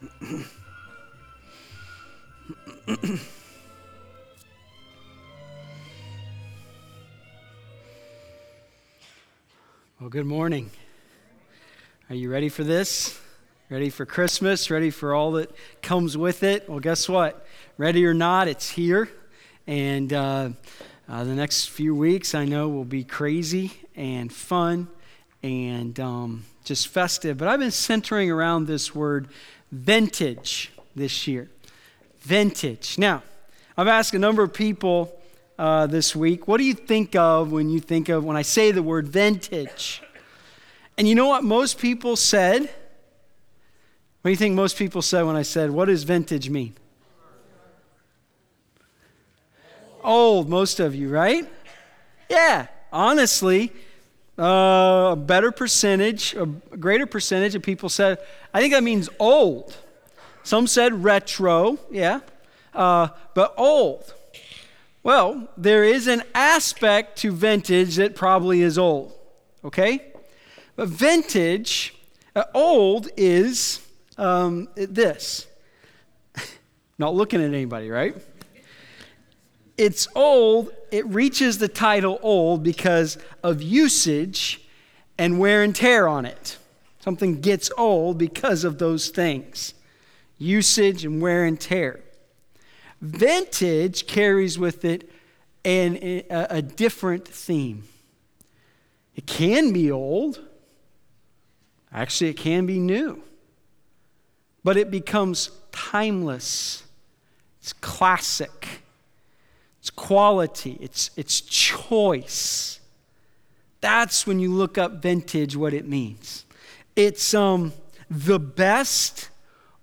well, good morning. Are you ready for this? Ready for Christmas? Ready for all that comes with it? Well, guess what? Ready or not, it's here. And uh, uh, the next few weeks, I know, will be crazy and fun and um, just festive. But I've been centering around this word vintage this year. Vintage. Now, I've asked a number of people uh, this week, what do you think of when you think of when I say the word vintage? And you know what most people said? What do you think most people said when I said, what does vintage mean? Old, most of you, right? Yeah, honestly, uh, a better percentage, a greater percentage of people said, I think that means old. Some said retro, yeah, uh, but old. Well, there is an aspect to vintage that probably is old, okay? But vintage, uh, old is um, this. Not looking at anybody, right? It's old, it reaches the title old because of usage and wear and tear on it. Something gets old because of those things usage and wear and tear. Vintage carries with it an, a, a different theme. It can be old, actually, it can be new, but it becomes timeless, it's classic, it's quality, it's, it's choice. That's when you look up vintage, what it means. It's um, the best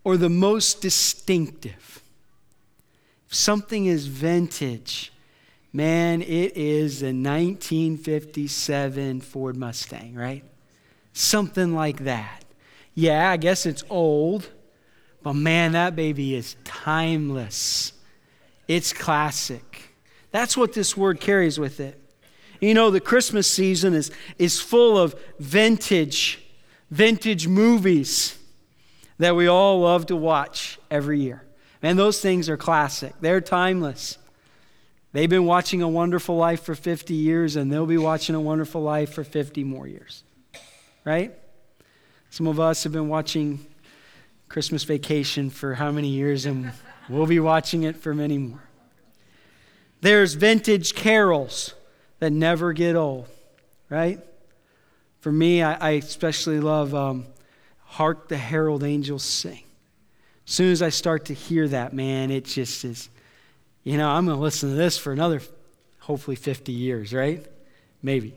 or the most distinctive. If something is vintage, man, it is a 1957 Ford Mustang, right? Something like that. Yeah, I guess it's old, but man, that baby is timeless. It's classic. That's what this word carries with it. You know, the Christmas season is, is full of vintage, vintage movies that we all love to watch every year. And those things are classic, they're timeless. They've been watching A Wonderful Life for 50 years, and they'll be watching A Wonderful Life for 50 more years. Right? Some of us have been watching Christmas Vacation for how many years, and we'll be watching it for many more. There's vintage carols that never get old, right? For me, I, I especially love um, Hark the Herald Angels Sing. As soon as I start to hear that, man, it just is, you know, I'm going to listen to this for another, hopefully, 50 years, right? Maybe.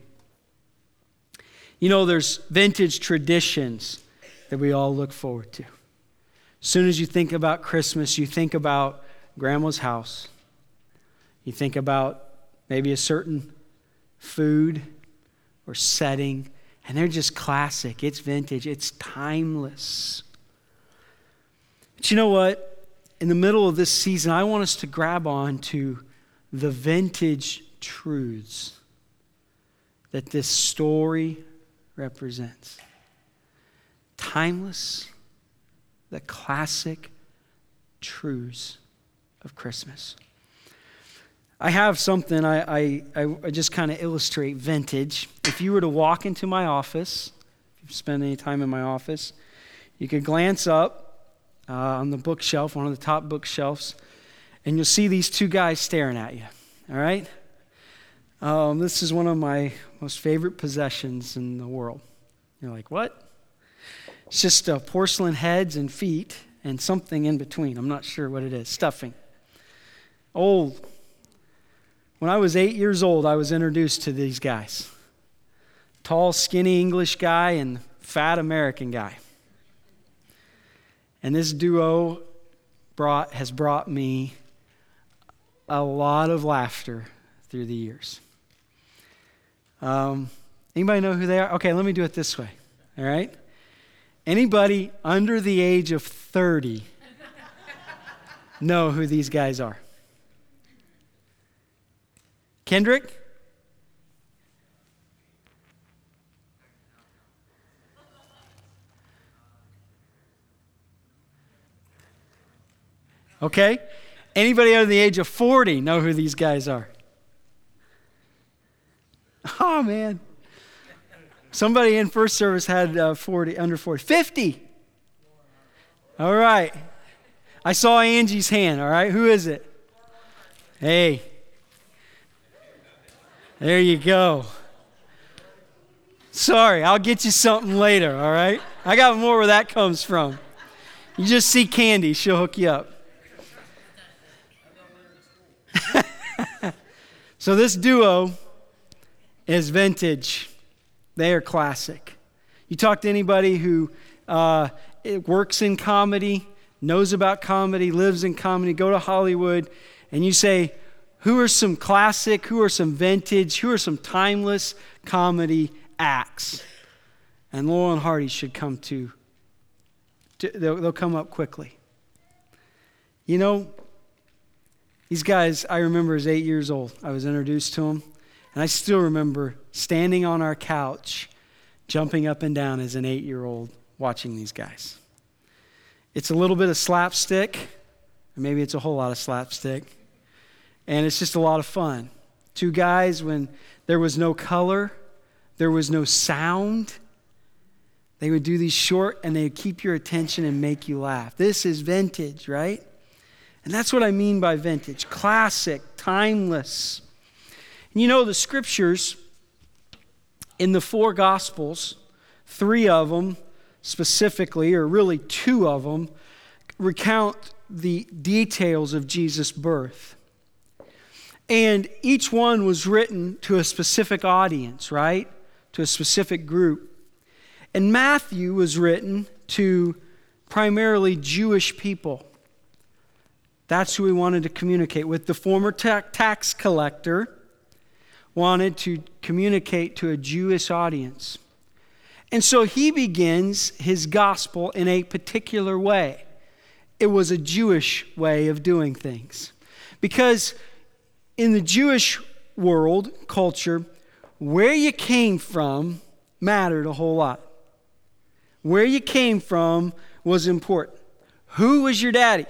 You know, there's vintage traditions that we all look forward to. As soon as you think about Christmas, you think about grandma's house. You think about maybe a certain food or setting, and they're just classic. It's vintage, it's timeless. But you know what? In the middle of this season, I want us to grab on to the vintage truths that this story represents. Timeless, the classic truths of Christmas. I have something I, I, I just kind of illustrate vintage. If you were to walk into my office, if you spend any time in my office, you could glance up uh, on the bookshelf, one of the top bookshelves, and you'll see these two guys staring at you. All right? Um, this is one of my most favorite possessions in the world. You're like, what? It's just uh, porcelain heads and feet and something in between. I'm not sure what it is. Stuffing. Old when I was eight years old, I was introduced to these guys tall, skinny English guy and fat American guy. And this duo brought, has brought me a lot of laughter through the years. Um, anybody know who they are? Okay, let me do it this way. All right? Anybody under the age of 30 know who these guys are? Kendrick? Okay? Anybody under the age of 40 know who these guys are? Oh, man. Somebody in first service had uh, 40, under 40. 50. All right. I saw Angie's hand, all right? Who is it? Hey. There you go. Sorry, I'll get you something later, all right? I got more where that comes from. You just see Candy, she'll hook you up. so, this duo is vintage. They are classic. You talk to anybody who uh, works in comedy, knows about comedy, lives in comedy, go to Hollywood, and you say, who are some classic, who are some vintage, who are some timeless comedy acts? And Laurel and Hardy should come to, to they'll, they'll come up quickly. You know, these guys, I remember as eight years old, I was introduced to them, and I still remember standing on our couch, jumping up and down as an eight year old, watching these guys. It's a little bit of slapstick, or maybe it's a whole lot of slapstick, and it's just a lot of fun. Two guys, when there was no color, there was no sound, they would do these short and they'd keep your attention and make you laugh. This is vintage, right? And that's what I mean by vintage classic, timeless. And you know, the scriptures in the four gospels, three of them specifically, or really two of them, recount the details of Jesus' birth. And each one was written to a specific audience, right? To a specific group. And Matthew was written to primarily Jewish people. That's who he wanted to communicate with. The former tax collector wanted to communicate to a Jewish audience. And so he begins his gospel in a particular way. It was a Jewish way of doing things. Because in the Jewish world, culture, where you came from mattered a whole lot. Where you came from was important. Who was your daddy?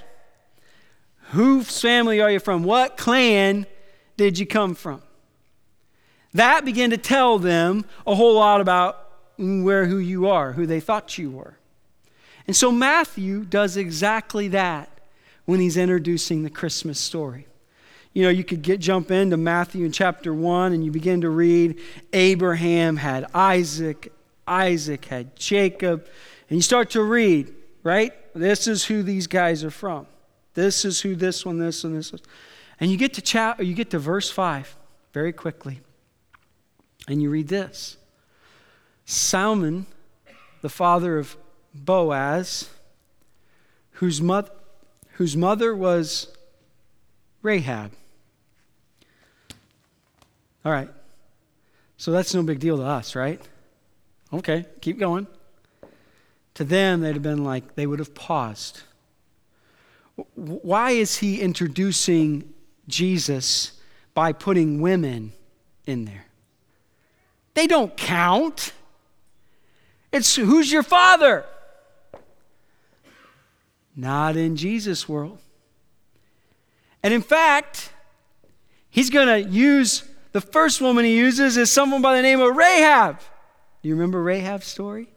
Whose family are you from? What clan did you come from? That began to tell them a whole lot about where who you are, who they thought you were. And so Matthew does exactly that when he's introducing the Christmas story. You know, you could get jump into Matthew in chapter 1 and you begin to read Abraham had Isaac, Isaac had Jacob, and you start to read, right? This is who these guys are from. This is who this one, this and this. One. And you get to chat, you get to verse 5 very quickly. And you read this. Salmon, the father of Boaz, whose, mo- whose mother was Rahab. All right. So that's no big deal to us, right? Okay, keep going. To them, they'd have been like, they would have paused. Why is he introducing Jesus by putting women in there? They don't count. It's who's your father? Not in Jesus' world. And in fact, he's going to use the first woman he uses is someone by the name of Rahab. You remember Rahab's story?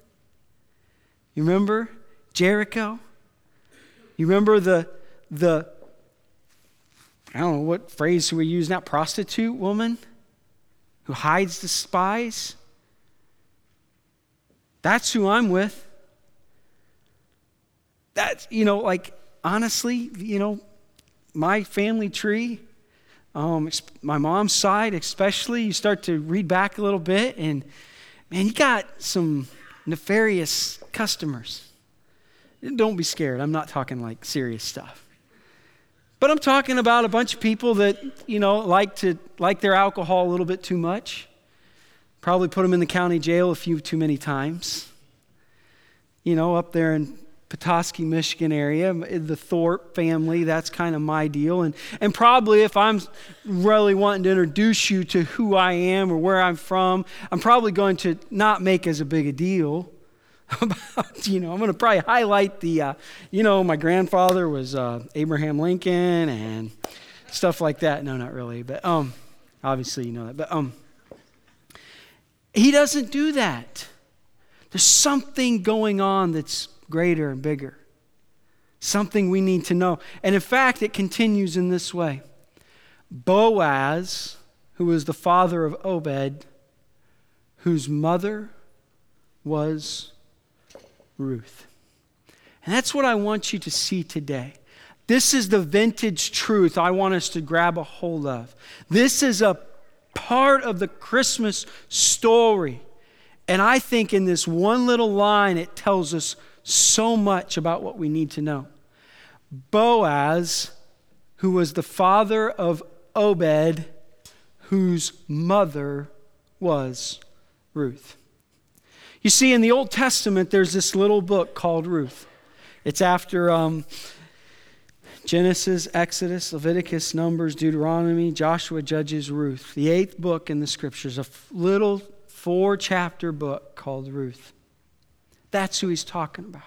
You remember Jericho? You remember the the I don't know what phrase we use now, prostitute woman who hides the spies? That's who I'm with. That's, you know, like, honestly, you know, my family tree, um, my mom's side especially, you start to read back a little bit, and man, you got some nefarious customers. Don't be scared. I'm not talking like serious stuff. But I'm talking about a bunch of people that, you know, like to like their alcohol a little bit too much. Probably put them in the county jail a few too many times. You know, up there in Petoskey, Michigan area, the Thorpe family, that's kind of my deal. And, and probably if I'm really wanting to introduce you to who I am or where I'm from, I'm probably going to not make as a big a deal about, you know, I'm going to probably highlight the, uh, you know, my grandfather was uh, Abraham Lincoln and stuff like that. No, not really, but um, obviously you know that. But um, he doesn't do that. There's something going on that's greater and bigger. Something we need to know. And in fact, it continues in this way Boaz, who was the father of Obed, whose mother was Ruth. And that's what I want you to see today. This is the vintage truth I want us to grab a hold of. This is a part of the Christmas story. And I think in this one little line, it tells us so much about what we need to know. Boaz, who was the father of Obed, whose mother was Ruth. You see, in the Old Testament, there's this little book called Ruth. It's after um, Genesis, Exodus, Leviticus, Numbers, Deuteronomy, Joshua, Judges, Ruth. The eighth book in the scriptures, a little four chapter book called Ruth. That's who he's talking about.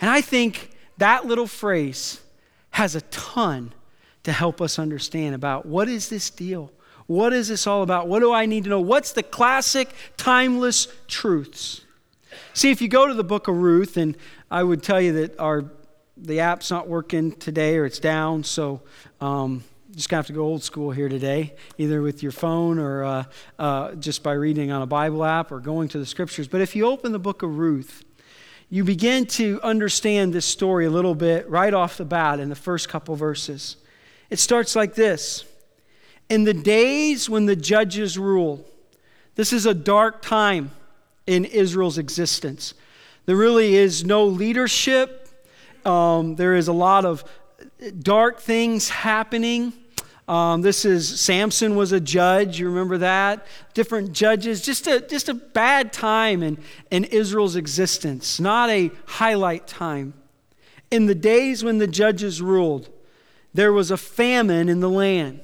And I think that little phrase has a ton to help us understand about what is this deal? What is this all about? What do I need to know? What's the classic, timeless truths? See, if you go to the book of Ruth, and I would tell you that our the app's not working today or it's down, so um, just gonna have to go old school here today, either with your phone or uh, uh, just by reading on a Bible app or going to the scriptures. But if you open the book of Ruth, you begin to understand this story a little bit right off the bat in the first couple verses. It starts like this In the days when the judges ruled, this is a dark time in Israel's existence. There really is no leadership um, there is a lot of dark things happening. Um, this is Samson was a judge. You remember that? Different judges. Just a just a bad time in, in Israel's existence. Not a highlight time. In the days when the judges ruled, there was a famine in the land.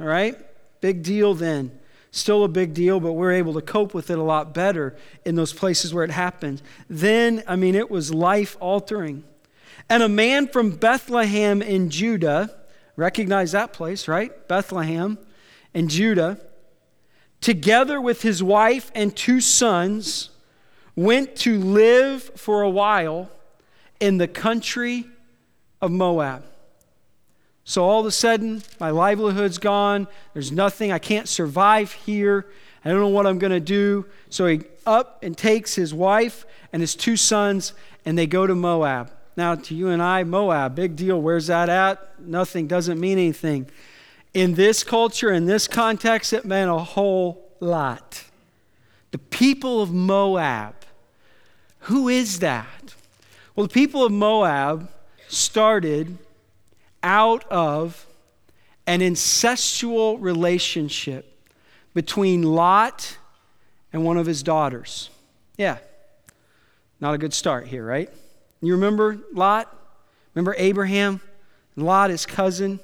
All right, big deal then. Still a big deal, but we're able to cope with it a lot better in those places where it happened. Then, I mean, it was life altering. And a man from Bethlehem in Judah, recognize that place, right? Bethlehem and Judah, together with his wife and two sons, went to live for a while in the country of Moab. So all of a sudden, my livelihood's gone. There's nothing. I can't survive here. I don't know what I'm going to do. So he up and takes his wife and his two sons, and they go to Moab. Now, to you and I, Moab, big deal. Where's that at? Nothing, doesn't mean anything. In this culture, in this context, it meant a whole lot. The people of Moab. Who is that? Well, the people of Moab started out of an incestual relationship between Lot and one of his daughters. Yeah, not a good start here, right? You remember Lot? Remember Abraham? Lot, his cousin?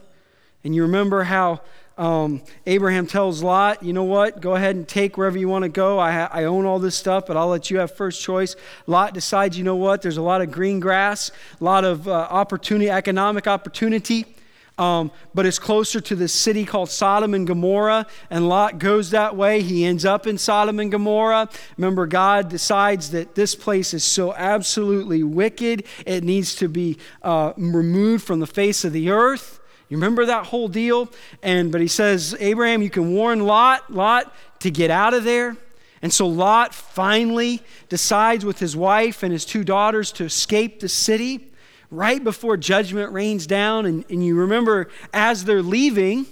And you remember how um, Abraham tells Lot, you know what? Go ahead and take wherever you want to go. I, I own all this stuff, but I'll let you have first choice. Lot decides, you know what? There's a lot of green grass, a lot of uh, opportunity, economic opportunity um, but it's closer to the city called Sodom and Gomorrah. And Lot goes that way. He ends up in Sodom and Gomorrah. Remember, God decides that this place is so absolutely wicked, it needs to be uh, removed from the face of the earth. You remember that whole deal? And but he says, Abraham, you can warn Lot, Lot, to get out of there. And so Lot finally decides with his wife and his two daughters to escape the city right before judgment rains down. And, and you remember as they're leaving,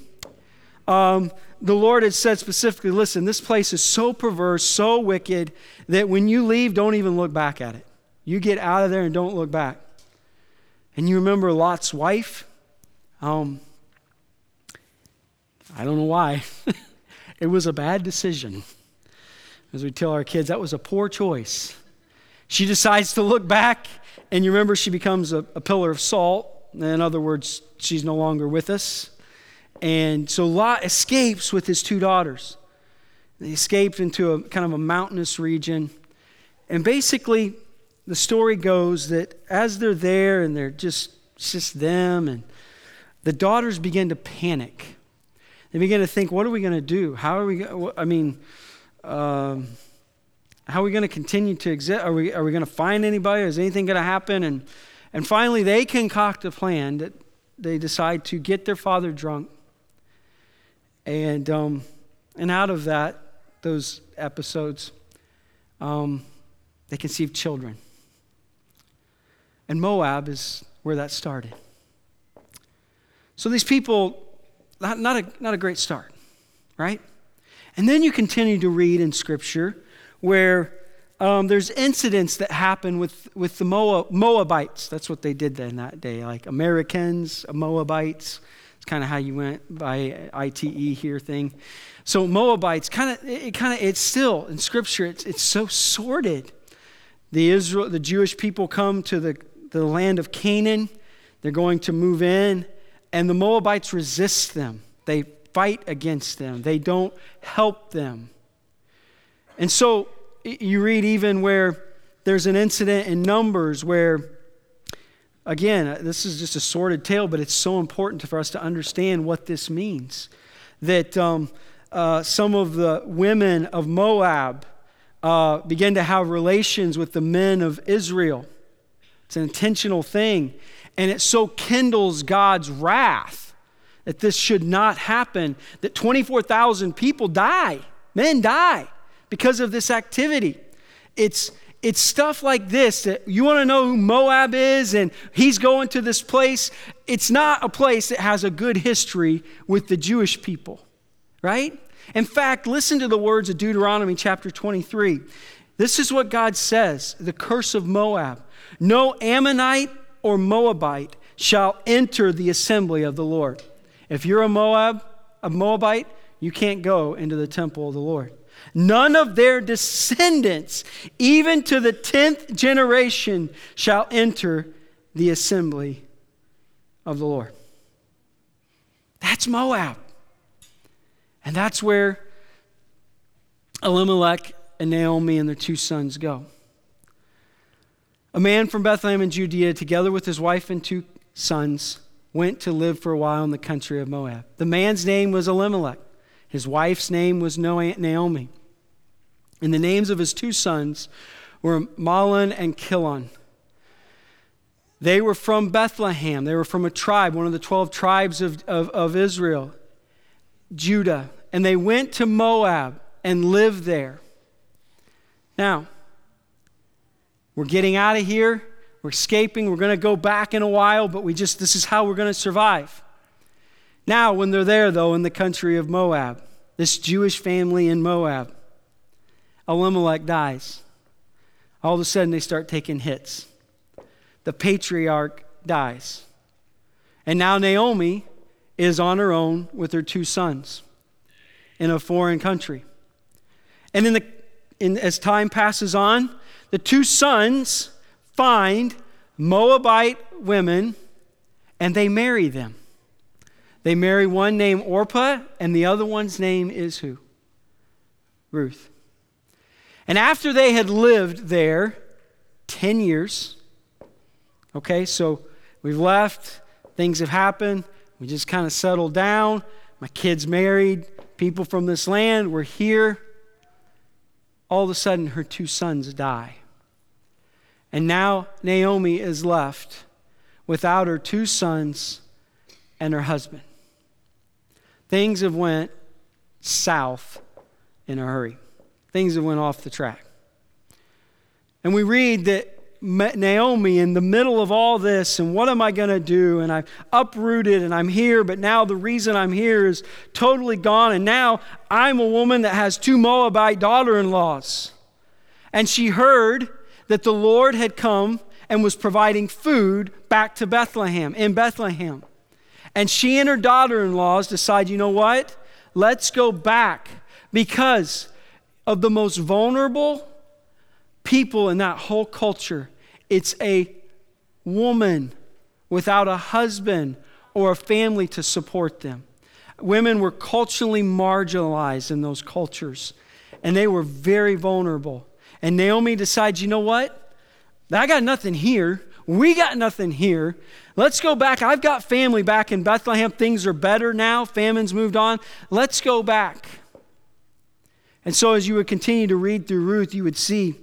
um, the Lord had said specifically listen, this place is so perverse, so wicked, that when you leave, don't even look back at it. You get out of there and don't look back. And you remember Lot's wife? Um, I don't know why. it was a bad decision. As we tell our kids, that was a poor choice. She decides to look back and you remember, she becomes a, a pillar of salt. In other words, she's no longer with us. And so Lot escapes with his two daughters. They escaped into a kind of a mountainous region. And basically, the story goes that as they're there and they're just, just them, and the daughters begin to panic. They begin to think, what are we going to do? How are we, I mean, um, how are we going to continue to exist? Are we, are we going to find anybody? Is anything going to happen? And, and finally, they concoct a plan that they decide to get their father drunk. And, um, and out of that, those episodes, um, they conceive children. And Moab is where that started. So these people, not, not, a, not a great start, right? And then you continue to read in Scripture where um, there's incidents that happen with, with the Moab, Moabites. That's what they did then that day, like Americans, Moabites. It's kind of how you went by ITE here thing. So Moabites, kind of, it kind of, it's still in Scripture. It's, it's so sordid. The Israel, the Jewish people come to the, the land of Canaan. They're going to move in, and the Moabites resist them. They fight against them. They don't help them. And so you read even where there's an incident in Numbers where, again, this is just a sordid tale, but it's so important for us to understand what this means. That um, uh, some of the women of Moab uh, to have relations with the men of Israel. It's an intentional thing. And it so kindles God's wrath that this should not happen, that 24,000 people die, men die because of this activity. It's, it's stuff like this that you want to know who Moab is and he's going to this place. It's not a place that has a good history with the Jewish people, right? In fact, listen to the words of Deuteronomy chapter 23. This is what God says the curse of Moab. No Ammonite or Moabite shall enter the assembly of the Lord. If you're a Moab, a Moabite, you can't go into the temple of the Lord. None of their descendants, even to the tenth generation, shall enter the assembly of the Lord. That's Moab. And that's where Elimelech and Naomi and their two sons go. A man from Bethlehem in Judea, together with his wife and two sons, went to live for a while in the country of Moab. The man's name was Elimelech. His wife's name was Naomi. And the names of his two sons were Mahlon and Kilion. They were from Bethlehem. They were from a tribe, one of the 12 tribes of, of, of Israel, Judah. And they went to Moab and lived there. Now, we're getting out of here. We're escaping. We're going to go back in a while, but we just, this is how we're going to survive. Now, when they're there, though, in the country of Moab, this Jewish family in Moab, Elimelech dies. All of a sudden, they start taking hits. The patriarch dies. And now Naomi is on her own with her two sons in a foreign country. And in the, in, as time passes on, the two sons find Moabite women and they marry them. They marry one named Orpah, and the other one's name is who? Ruth. And after they had lived there 10 years, okay, so we've left, things have happened, we just kind of settled down. My kids married, people from this land were here. All of a sudden, her two sons die. And now Naomi is left without her two sons and her husband things have went south in a hurry. Things have went off the track. And we read that Naomi in the middle of all this and what am I going to do? And I've uprooted and I'm here, but now the reason I'm here is totally gone. And now I'm a woman that has two Moabite daughter in laws. And she heard that the Lord had come and was providing food back to Bethlehem, in Bethlehem. And she and her daughter in laws decide, you know what? Let's go back because of the most vulnerable people in that whole culture. It's a woman without a husband or a family to support them. Women were culturally marginalized in those cultures, and they were very vulnerable. And Naomi decides, you know what? I got nothing here. We got nothing here. Let's go back. I've got family back in Bethlehem. Things are better now. Famine's moved on. Let's go back. And so, as you would continue to read through Ruth, you would see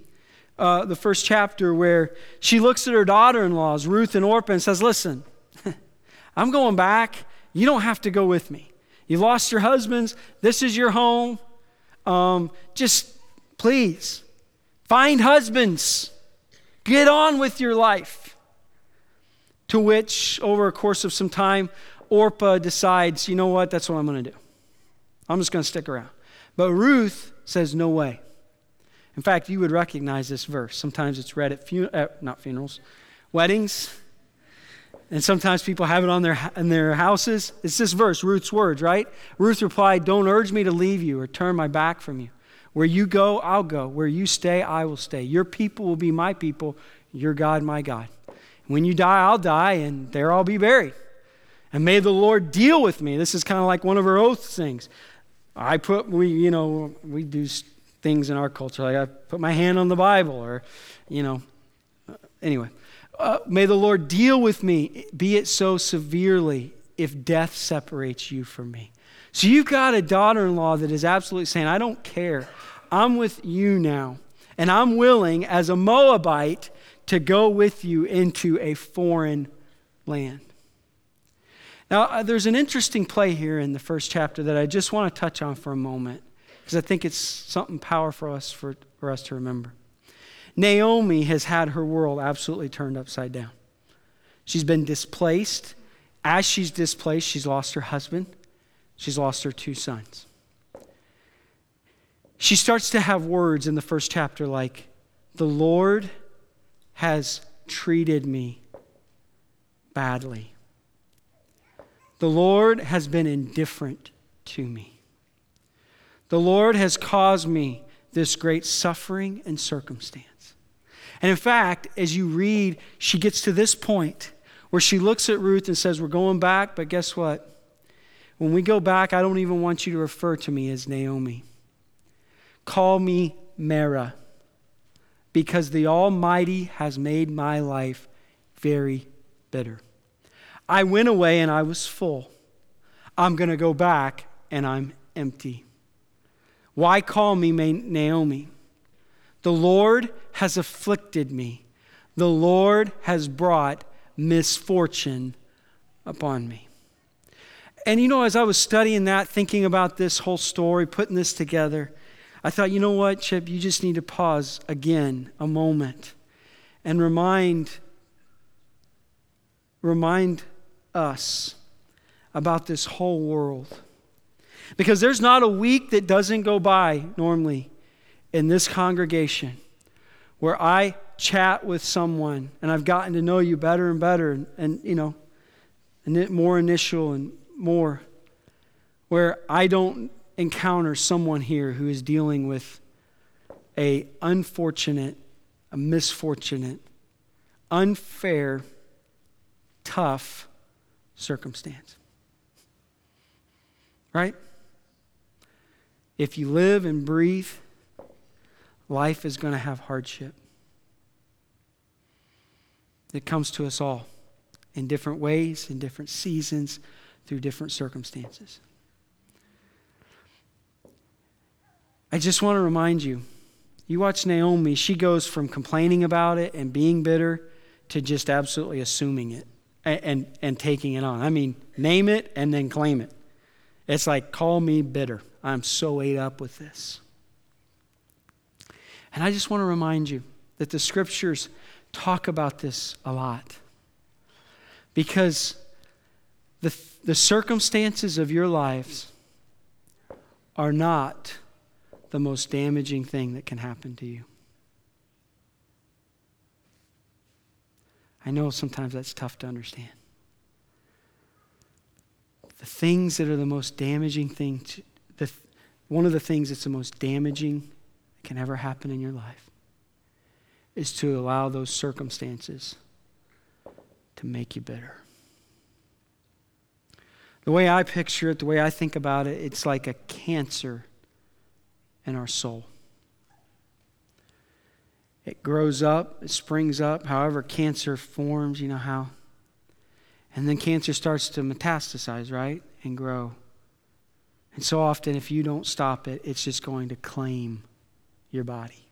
uh, the first chapter where she looks at her daughter in laws, Ruth and Orpah, and says, Listen, I'm going back. You don't have to go with me. You lost your husbands. This is your home. Um, just please find husbands. Get on with your life. To which, over a course of some time, Orpah decides, you know what, that's what I'm going to do. I'm just going to stick around. But Ruth says, no way. In fact, you would recognize this verse. Sometimes it's read at, fun- uh, not funerals, weddings. And sometimes people have it on their, in their houses. It's this verse, Ruth's words, right? Ruth replied, Don't urge me to leave you or turn my back from you. Where you go, I'll go. Where you stay, I will stay. Your people will be my people, your God, my God. When you die, I'll die, and there I'll be buried. And may the Lord deal with me. This is kind of like one of her oath things. I put, we, you know, we do things in our culture, like I put my hand on the Bible, or, you know, uh, anyway. Uh, may the Lord deal with me, be it so severely, if death separates you from me. So you've got a daughter in law that is absolutely saying, I don't care. I'm with you now. And I'm willing, as a Moabite, to go with you into a foreign land. Now, uh, there's an interesting play here in the first chapter that I just want to touch on for a moment because I think it's something powerful for us, for, for us to remember. Naomi has had her world absolutely turned upside down. She's been displaced. As she's displaced, she's lost her husband, she's lost her two sons. She starts to have words in the first chapter like, The Lord has treated me badly. The Lord has been indifferent to me. The Lord has caused me this great suffering and circumstance. And in fact, as you read, she gets to this point where she looks at Ruth and says, We're going back, but guess what? When we go back, I don't even want you to refer to me as Naomi. Call me Mara because the Almighty has made my life very bitter. I went away and I was full. I'm going to go back and I'm empty. Why call me Naomi? The Lord has afflicted me. The Lord has brought misfortune upon me. And you know, as I was studying that, thinking about this whole story, putting this together, I thought, you know what, Chip, you just need to pause again a moment and remind remind us about this whole world. Because there's not a week that doesn't go by normally in this congregation where I chat with someone and I've gotten to know you better and better and, and you know, more initial and more where I don't encounter someone here who is dealing with a unfortunate, a misfortunate, unfair, tough circumstance. Right? If you live and breathe, life is going to have hardship. It comes to us all in different ways, in different seasons, through different circumstances. I just want to remind you you watch Naomi, she goes from complaining about it and being bitter to just absolutely assuming it and, and, and, taking it on. I mean, name it and then claim it. It's like, call me bitter. I'm so ate up with this. And I just want to remind you that the scriptures talk about this a lot. Because the, the circumstances of your lives are not the most damaging thing that can happen to you. I know sometimes that's tough to understand. The things that are the most damaging thing, to, the, one of the things that's the most damaging that can ever happen in your life is to allow those circumstances to make you bitter. The way I picture it, the way I think about it, it's like a cancer in our soul. It grows up, it springs up, however, cancer forms, you know how. And then cancer starts to metastasize, right? And grow. And so often, if you don't stop it, it's just going to claim your body.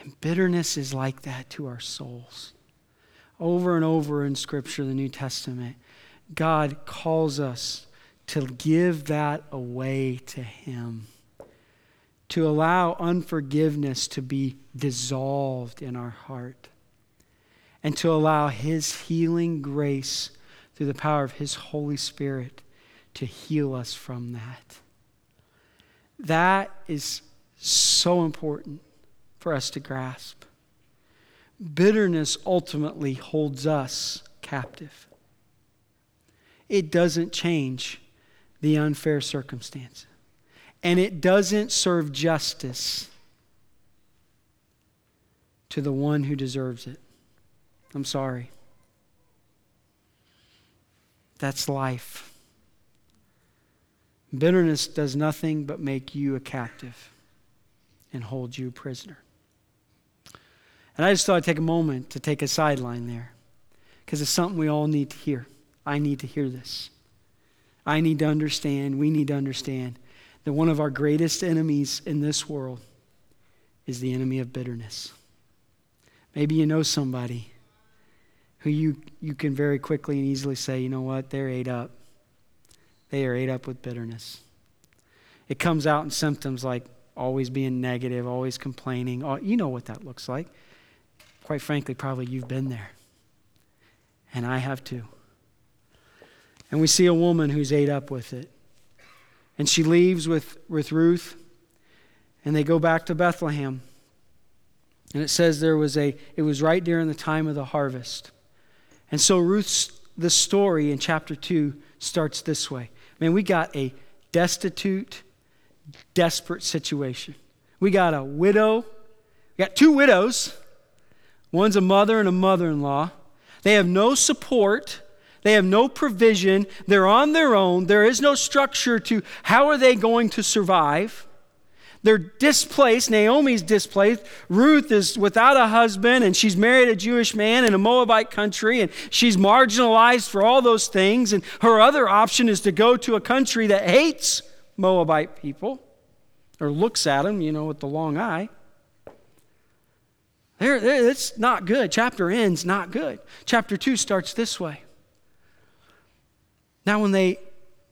And bitterness is like that to our souls. Over and over in Scripture, the New Testament, God calls us to give that away to Him, to allow unforgiveness to be dissolved in our heart, and to allow His healing grace through the power of His Holy Spirit to heal us from that. That is so important for us to grasp. Bitterness ultimately holds us captive. It doesn't change the unfair circumstance, and it doesn't serve justice to the one who deserves it. I'm sorry. That's life. Bitterness does nothing but make you a captive and hold you prisoner. And I just thought I'd take a moment to take a sideline there because it's something we all need to hear. I need to hear this. I need to understand, we need to understand that one of our greatest enemies in this world is the enemy of bitterness. Maybe you know somebody who you, you can very quickly and easily say, you know what, they're ate up. They are ate up with bitterness. It comes out in symptoms like always being negative, always complaining. You know what that looks like. Quite frankly, probably you've been there. And I have too. And we see a woman who's ate up with it. And she leaves with, with Ruth, and they go back to Bethlehem. And it says there was a, it was right during the time of the harvest. And so Ruth's, the story in chapter 2 starts this way. Man, we got a destitute, desperate situation. We got a widow, we got two widows. One's a mother and a mother in law. They have no support. They have no provision. They're on their own. There is no structure to how are they going to survive. They're displaced. Naomi's displaced. Ruth is without a husband and she's married a Jewish man in a Moabite country and she's marginalized for all those things. And her other option is to go to a country that hates Moabite people or looks at them, you know, with the long eye. There, there, it's not good. Chapter ends not good. Chapter 2 starts this way. Now, when they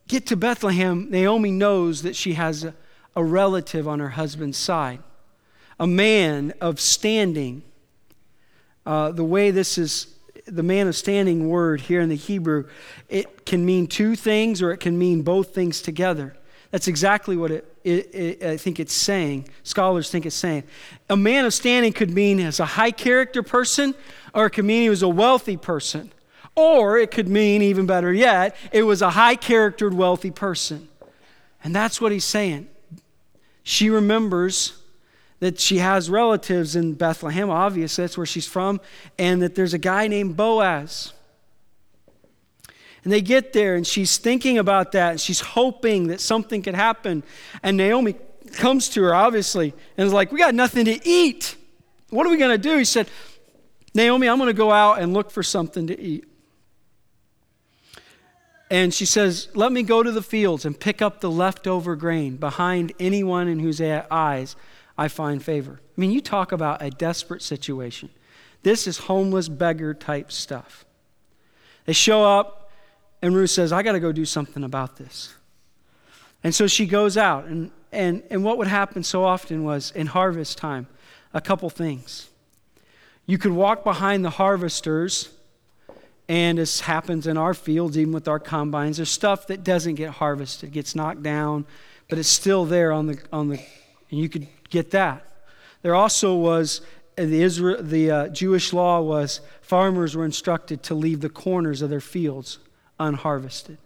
get to Bethlehem, Naomi knows that she has a, a relative on her husband's side, a man of standing. Uh, the way this is, the man of standing word here in the Hebrew, it can mean two things or it can mean both things together. That's exactly what it, it, it, I think it's saying. Scholars think it's saying. A man of standing could mean as a high character person, or it could mean he was a wealthy person. Or it could mean, even better yet, it was a high charactered, wealthy person. And that's what he's saying she remembers that she has relatives in Bethlehem, obviously, that's where she's from, and that there's a guy named Boaz. And they get there, and she's thinking about that, and she's hoping that something could happen. And Naomi comes to her, obviously, and is like, We got nothing to eat. What are we going to do? He said, Naomi, I'm going to go out and look for something to eat. And she says, Let me go to the fields and pick up the leftover grain behind anyone in whose eyes I find favor. I mean, you talk about a desperate situation. This is homeless beggar type stuff. They show up, and Ruth says, I got to go do something about this. And so she goes out. And, and, and what would happen so often was in harvest time, a couple things. You could walk behind the harvesters and this happens in our fields, even with our combines. There's stuff that doesn't get harvested, gets knocked down, but it's still there on the, on the and you could get that. There also was the, Israel, the uh, Jewish law was farmers were instructed to leave the corners of their fields unharvested.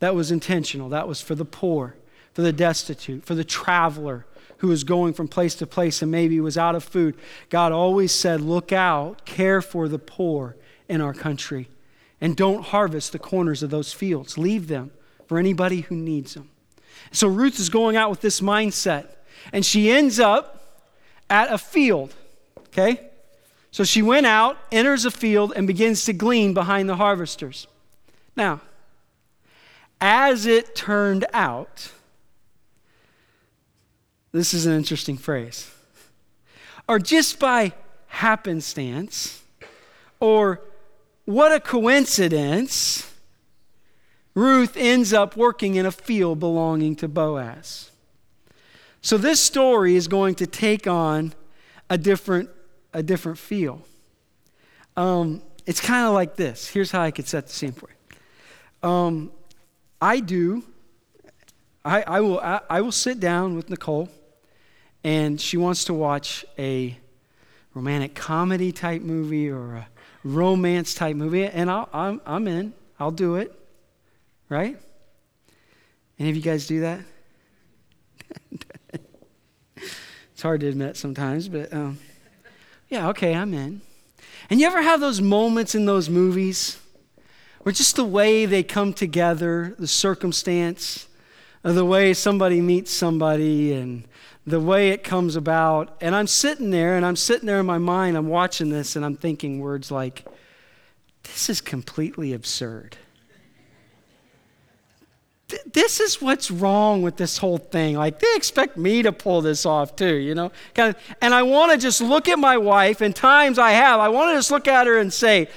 That was intentional. That was for the poor, for the destitute, for the traveler who was going from place to place and maybe was out of food. God always said, Look out, care for the poor, in our country. And don't harvest the corners of those fields. Leave them for anybody who needs them. So Ruth is going out with this mindset. And she ends up at a field, okay? So she went out, enters a field, and begins to glean behind the harvesters. Now, as it turned out, this is an interesting phrase, or just by happenstance, or what a coincidence, Ruth ends up working in a field belonging to Boaz. So this story is going to take on a different, a different feel. Um, it's kind of like this. Here's how I could set the scene for you. Um, I do. I, I will. I, I will sit down with Nicole, and she wants to watch a romantic comedy type movie or a romance type movie, and I'll, I'm, I'm in. I'll do it. Right? Any of you guys do that? it's hard to admit sometimes, but um, yeah, okay, I'm in. And you ever have those moments in those movies where just the way they come together, the circumstance, the way somebody meets somebody, and the way it comes about. And I'm sitting there, and I'm sitting there in my mind, I'm watching this, and I'm thinking words like, this is completely absurd this is what's wrong with this whole thing. Like, they expect me to pull this off too, you know? Kind of, and I want to just look at my wife, and times I have, I want to just look at her and say,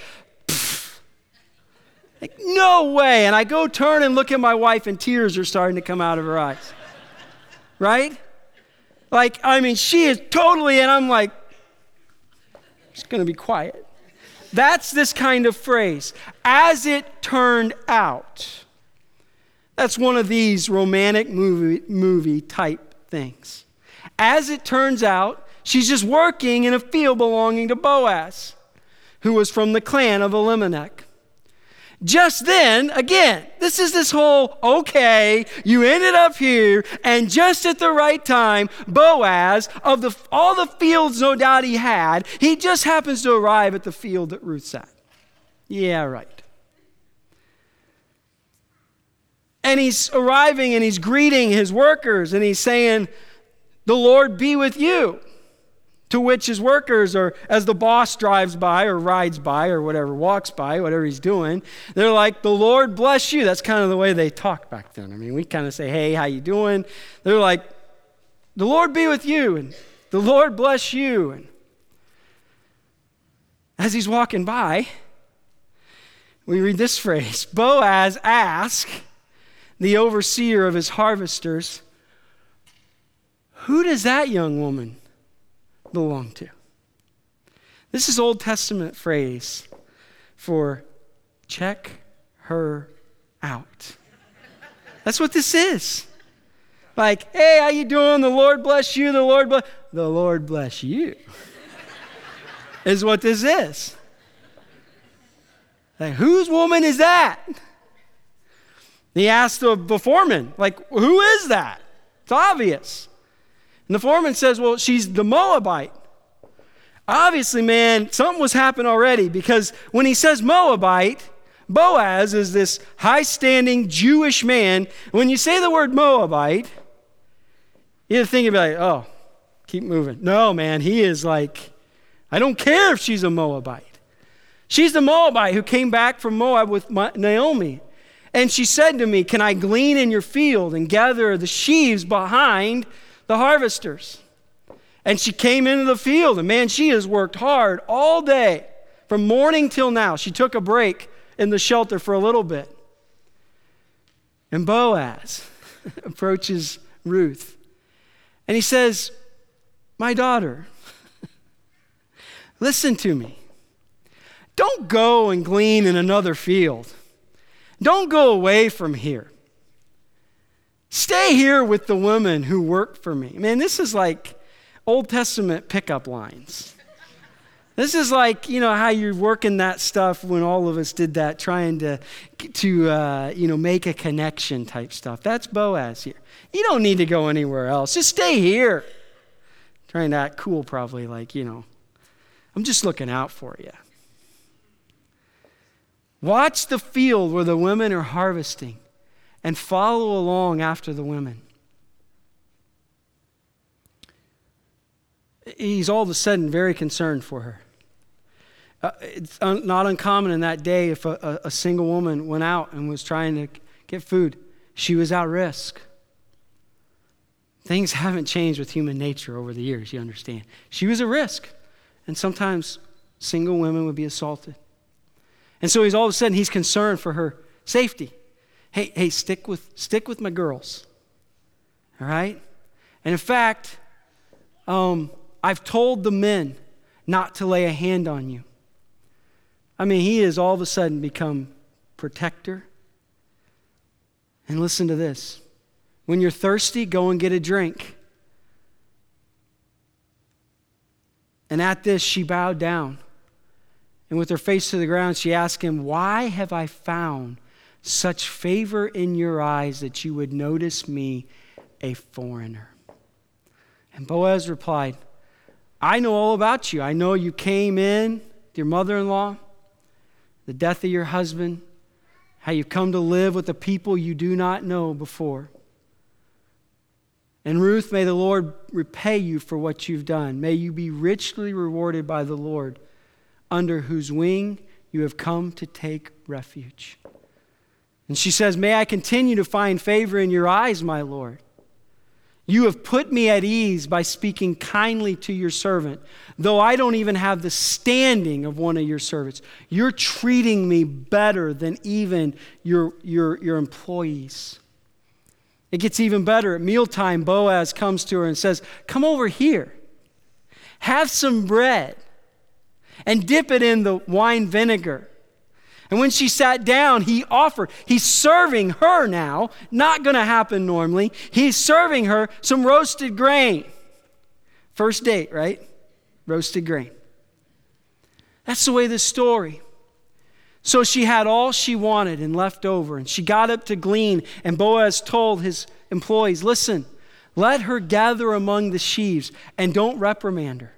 like, no way. And I go turn and look at my wife, and tears are starting to come out of her eyes. right? Like, I mean, she is totally, and I'm like, just going to be quiet. That's this kind of phrase. As it turned out. That's one of these romantic movie, movie type things. As it turns out, she's just working in a field belonging to Boaz, who was from the clan of Elimelech. Just then, again, this is this whole okay, you ended up here, and just at the right time, Boaz, of the, all the fields no doubt he had, he just happens to arrive at the field that Ruth's at. Yeah, right. And he's arriving and he's greeting his workers and he's saying, The Lord be with you. To which his workers, or as the boss drives by or rides by or whatever, walks by, whatever he's doing, they're like, The Lord bless you. That's kind of the way they talk back then. I mean, we kind of say, Hey, how you doing? They're like, The Lord be with you, and the Lord bless you. And as he's walking by, we read this phrase Boaz asked, the overseer of his harvesters, Who does that young woman belong to? This is Old Testament phrase for check her out. That's what this is. Like, hey, how you doing? The Lord bless you. The Lord bless the Lord bless you. is what this is. Like, whose woman is that? He asked the, the foreman, like, who is that? It's obvious. And the foreman says, well, she's the Moabite. Obviously, man, something was happening already because when he says Moabite, Boaz is this high standing Jewish man. When you say the word Moabite, you think about, oh, keep moving. No, man, he is like, I don't care if she's a Moabite. She's the Moabite who came back from Moab with Naomi. And she said to me, Can I glean in your field and gather the sheaves behind the harvesters? And she came into the field, and man, she has worked hard all day from morning till now. She took a break in the shelter for a little bit. And Boaz approaches Ruth, and he says, My daughter, listen to me. Don't go and glean in another field. Don't go away from here. Stay here with the women who work for me. Man, this is like Old Testament pickup lines. This is like, you know, how you're working that stuff when all of us did that, trying to, to uh, you know, make a connection type stuff. That's Boaz here. You don't need to go anywhere else. Just stay here. Trying to act cool, probably, like, you know, I'm just looking out for you. Watch the field where the women are harvesting and follow along after the women. he's all of a sudden very concerned for her. Uh, it's un- not uncommon in that day if a, a, a single woman went out and was trying to get food, she was at risk. Things haven't changed with human nature over the years, you understand. She was a risk, and sometimes single women would be assaulted. And so he's all of a sudden he's concerned for her safety. Hey, hey, stick with stick with my girls. All right? And in fact, um, I've told the men not to lay a hand on you. I mean, he has all of a sudden become protector. And listen to this when you're thirsty, go and get a drink. And at this, she bowed down. And with her face to the ground, she asked him, Why have I found such favor in your eyes that you would notice me a foreigner? And Boaz replied, I know all about you. I know you came in, your mother in law, the death of your husband, how you've come to live with the people you do not know before. And Ruth, may the Lord repay you for what you've done. May you be richly rewarded by the Lord, under whose wing you have come to take refuge. And she says, May I continue to find favor in your eyes, my Lord. You have put me at ease by speaking kindly to your servant, though I don't even have the standing of one of your servants. You're treating me better than even your, your, your employees. It gets even better. At mealtime, Boaz comes to her and says, Come over here, have some bread, and dip it in the wine vinegar. And when she sat down, he offered, he's serving her now, not going to happen normally. He's serving her some roasted grain. First date, right? Roasted grain. That's the way the story so she had all she wanted and left over, and she got up to glean. And Boaz told his employees, Listen, let her gather among the sheaves and don't reprimand her.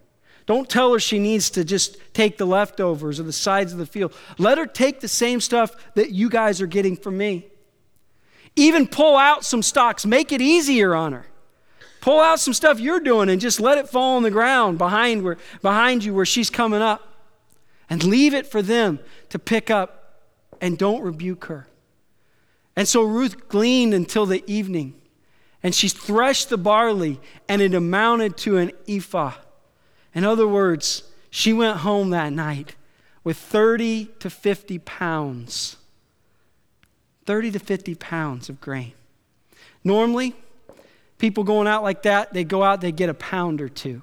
Don't tell her she needs to just take the leftovers or the sides of the field. Let her take the same stuff that you guys are getting from me. Even pull out some stalks, make it easier on her. Pull out some stuff you're doing and just let it fall on the ground behind, where, behind you where she's coming up and leave it for them to pick up and don't rebuke her. And so Ruth gleaned until the evening, and she threshed the barley, and it amounted to an ephah. In other words, she went home that night with 30 to 50 pounds. 30 to 50 pounds of grain. Normally, people going out like that, they go out, they get a pound or two.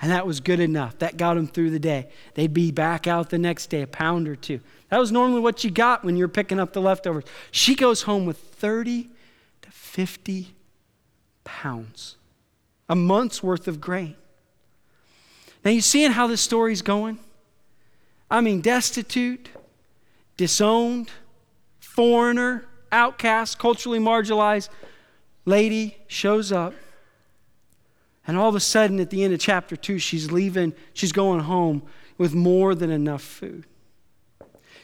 And that was good enough. That got them through the day. They'd be back out the next day, a pound or two. That was normally what you got when you're picking up the leftovers. She goes home with 30 to 50 pounds, a month's worth of grain. Now, you seeing how this story's going? I mean, destitute, disowned, foreigner, outcast, culturally marginalized lady shows up and all of a sudden, at the end of chapter two, she's leaving, she's going home with more than enough food.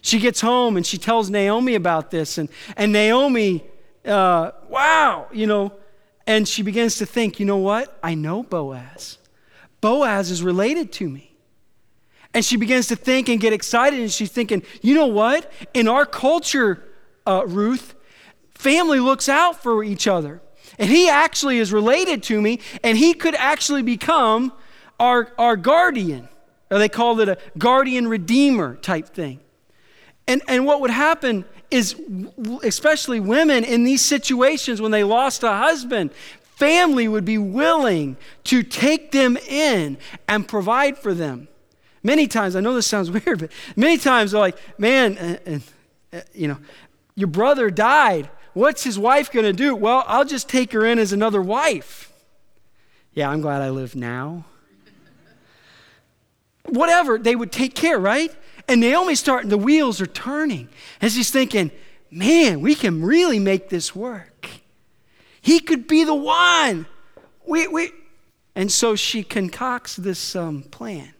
She gets home and she tells Naomi about this, and, and Naomi, uh, wow, you know, and she begins to think, you know what? I know Boaz. Boaz is related to me. And she begins to think and get excited, and she's thinking, you know what? In our culture, uh, Ruth, family looks out for each other. And he actually is related to me, and he could actually become our, our guardian. Or they called it a guardian redeemer type thing. And, and what would happen is, especially women in these situations when they lost a husband, family would be willing to take them in and provide for them. Many times, I know this sounds weird, but many times they're like, man, uh, uh, you know, your brother died. What's his wife going to do? Well, I'll just take her in as another wife. Yeah, I'm glad I live now. Whatever, they would take care, right? And Naomi's starting, the wheels are turning. And she's thinking, man, we can really make this work. He could be the one. We, we. And so she concocts this um, plan.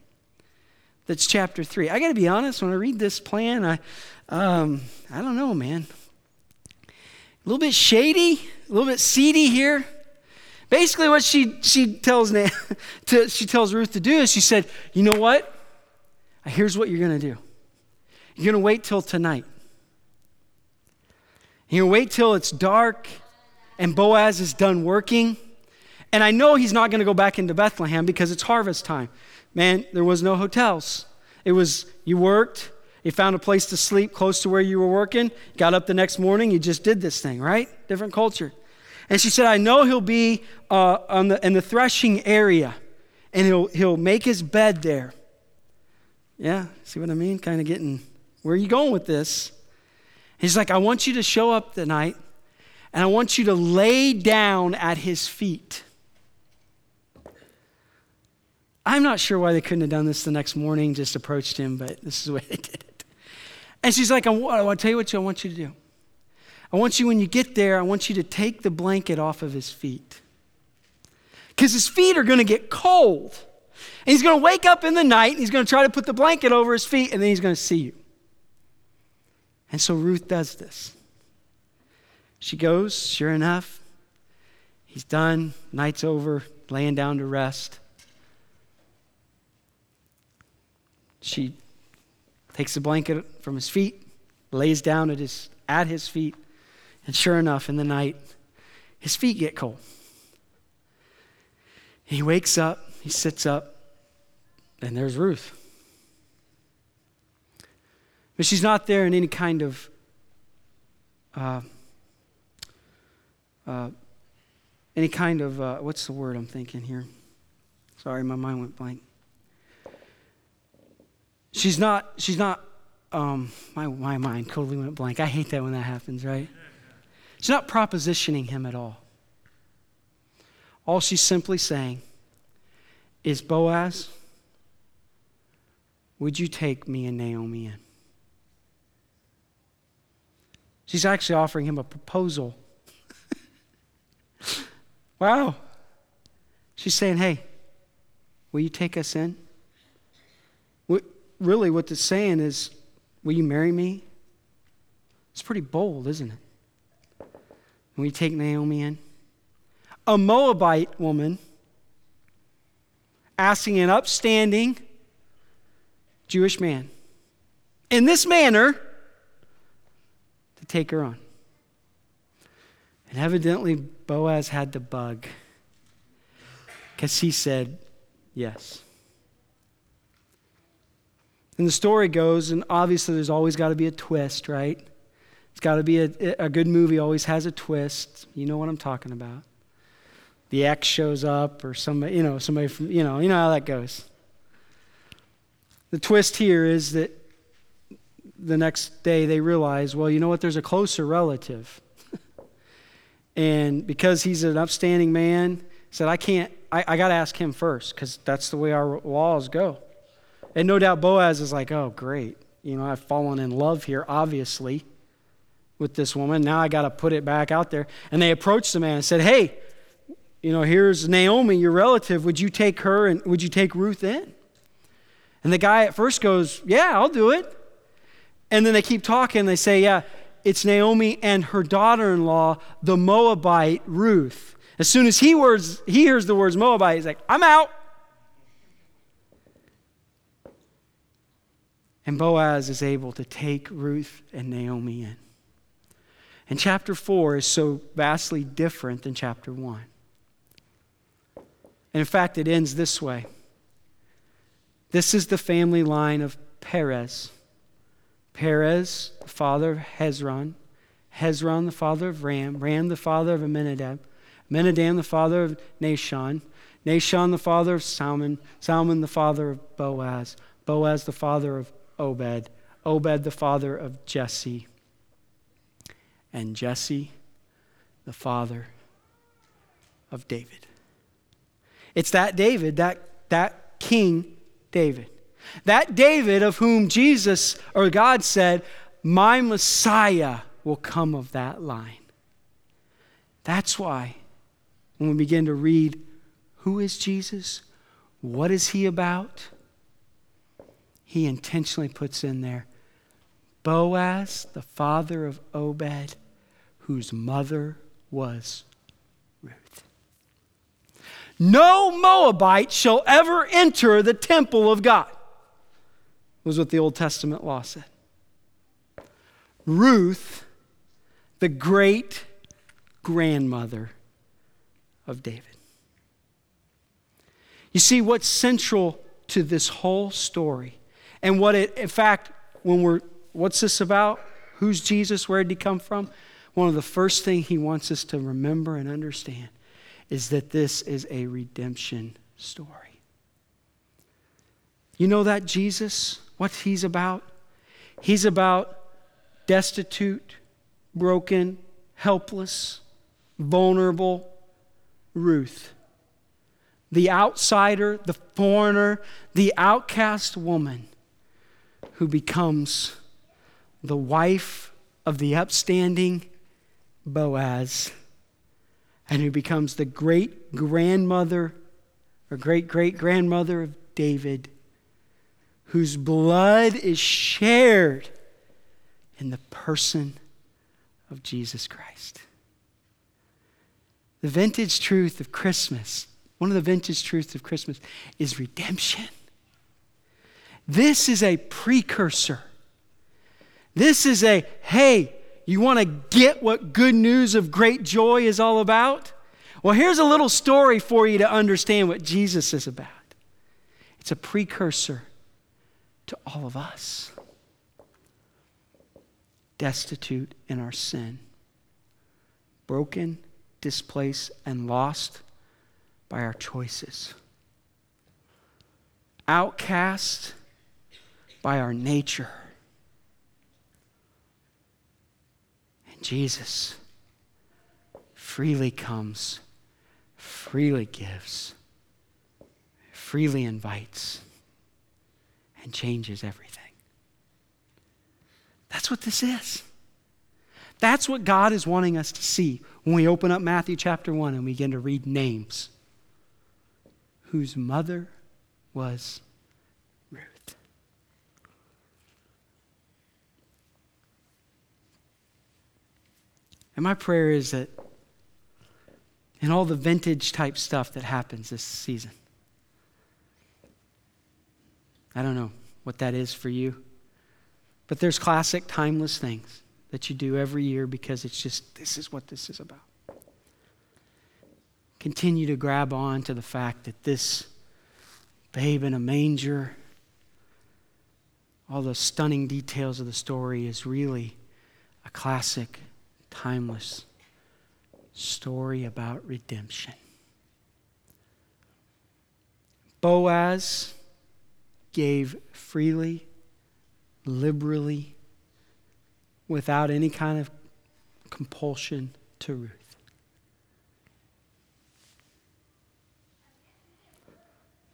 That's chapter three. I got to be honest, when I read this plan, I, um, I don't know, man. A little bit shady, a little bit seedy here. Basically, what she, she, tells, to, she tells Ruth to do is she said, You know what? Here's what you're going to do. You're going to wait till tonight. You're going to wait till it's dark and Boaz is done working. And I know he's not going to go back into Bethlehem because it's harvest time. Man, there was no hotels. It was, you worked, you found a place to sleep close to where you were working, got up the next morning, you just did this thing, right? Different culture. And she said, I know he'll be uh, on the, in the threshing area and he'll, he'll make his bed there. Yeah, see what I mean? Kind of getting, where are you going with this? He's like, I want you to show up tonight and I want you to lay down at his feet. I'm not sure why they couldn't have done this the next morning, just approached him, but this is the way they did it. And she's like, I want to tell you what I want you to do. I want you, when you get there, I want you to take the blanket off of his feet. Because his feet are going to get cold. And he's going to wake up in the night, and he's going to try to put the blanket over his feet, and then he's going to see you. And so Ruth does this. She goes, sure enough, he's done, night's over, laying down to rest. She takes the blanket from his feet, lays down at his, at his feet, and sure enough, in the night, his feet get cold. He wakes up, he sits up, and there's Ruth. But she's not there in any kind of uh, uh, any kind of uh, what's the word I'm thinking here? Sorry, my mind went blank. She's not. She's not. Um, my my mind totally went blank. I hate that when that happens. Right? She's not propositioning him at all. All she's simply saying is, Boaz, would you take me and Naomi in? She's actually offering him a proposal. Wow. She's saying, hey, will you take us in? Really, what it's saying is, will you marry me? It's pretty bold, isn't it? And we take Naomi in. A Moabite woman asking an upstanding Jewish man in this manner to take her on. And evidently, Boaz had the bug because he said yes. And the story goes, and obviously, there's always got to be a twist, right? It's got to be a, a good movie, always has a twist. You know what I'm talking about. The ex shows up, or somebody, you know, somebody from, you know, you know how that goes. The twist here is that the next day they realize, well, you know what, there's a closer relative. And because he's an upstanding man, said, I can't, I, I got to ask him first, because that's the way our laws go. And no doubt Boaz is like, oh, great. You know, I've fallen in love here, obviously with this woman. Now I got to put it back out there. And they approached the man and said, Hey, you know, here's Naomi, your relative. Would you take her and would you take Ruth in? And the guy at first goes, Yeah, I'll do it. And then they keep talking. They say, Yeah, it's Naomi and her daughter in law, the Moabite Ruth. As soon as he, words, he hears the words Moabite, he's like, I'm out. And Boaz is able to take Ruth and Naomi in. And chapter 4 is so vastly different than chapter 1. And in fact, it ends this way this is the family line of Perez. Perez, the father of Hezron. Hezron, the father of Ram. Ram, the father of Amminadab. Amminadab, the father of Nahshon. Nahshon, the father of Salmon. Salmon, the father of Boaz. Boaz, the father of Obed. Obed, the father of Jesse and Jesse, the father of David. It's that David, that, that King David. That David of whom Jesus or God said, My Messiah will come of that line. That's why when we begin to read who is Jesus, what is he about, he intentionally puts in there Boaz, the father of Obed, whose mother was Ruth. No Moabite shall ever enter the temple of God, was what the Old Testament law said. Ruth, the great grandmother of David. You see, what's central to this whole story, and what it, in fact, when we're, what's this about? Who's Jesus? Where did he come from? One of the first things he wants us to remember and understand is that this is a redemption story. You know that Jesus, what he's about? He's about destitute, broken, helpless, vulnerable Ruth. The outsider, the foreigner, the outcast woman who becomes the wife of the upstanding Boaz and who becomes the great grandmother or great great grandmother of David, whose blood is shared in the person of Jesus Christ. The vintage truth of Christmas, one of the vintage truths of Christmas, is redemption. This is a precursor. This is a, hey, you want to get what good news of great joy is all about? Well, here's a little story for you to understand what Jesus is about. It's a precursor to all of us destitute in our sin, broken, displaced, and lost by our choices, outcast by our nature. And Jesus freely comes, freely gives, freely invites, and changes everything. That's what this is. That's what God is wanting us to see when we open up Matthew chapter 1 and we begin to read names. Whose mother was Ruth. And my prayer is that in all the vintage type stuff that happens this season, I don't know what that is for you, but there's classic, timeless things that you do every year because it's just, this is what this is about. Continue to grab on to the fact that this babe in a manger, all the stunning details of the story is really a classic timeless story about redemption. Boaz gave freely, liberally, without any kind of compulsion to Ruth.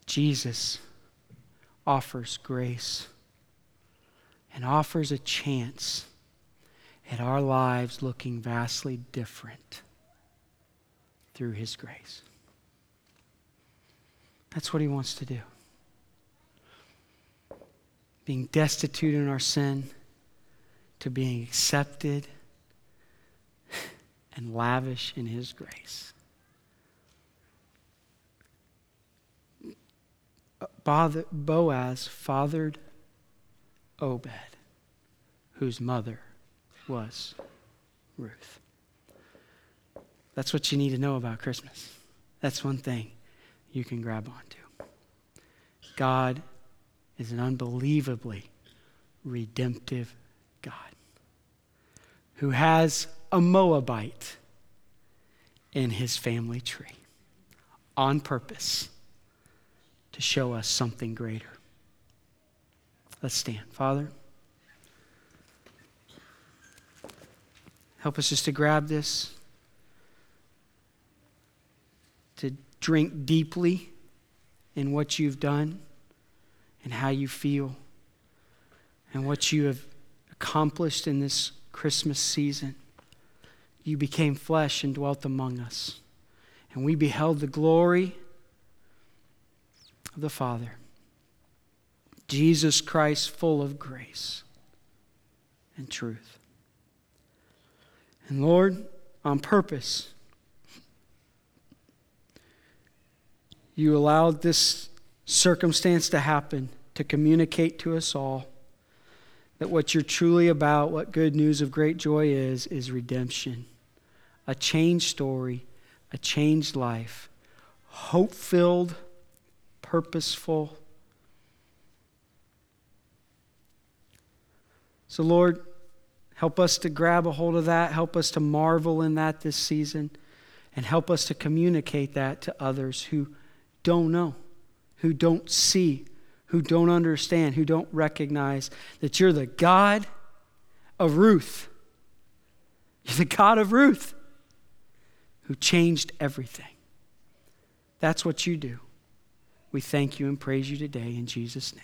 Jesus offers grace and offers a chance at our lives looking vastly different through His grace. That's what He wants to do. Being destitute in our sin to being accepted and lavish in His grace. Boaz fathered Obed, whose mother was Ruth. That's what you need to know about Christmas. That's one thing you can grab onto. God is an unbelievably redemptive God who has a Moabite in his family tree on purpose to show us something greater. Let's stand. Father, Help us just to grab this, to drink deeply in what you've done and how you feel and what you have accomplished in this Christmas season. You became flesh and dwelt among us, and we beheld the glory of the Father. Jesus Christ, full of grace and truth. And Lord, on purpose, you allowed this circumstance to happen to communicate to us all that what you're truly about, what good news of great joy is, is redemption. A changed story, a changed life, hope filled, purposeful. So, Lord, help us to grab a hold of that. Help us to marvel in that this season. And help us to communicate that to others who don't know, who don't see, who don't understand, who don't recognize that you're the God of Ruth. You're the God of Ruth who changed everything. That's what you do. We thank you and praise you today in Jesus' name.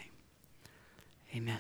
Amen.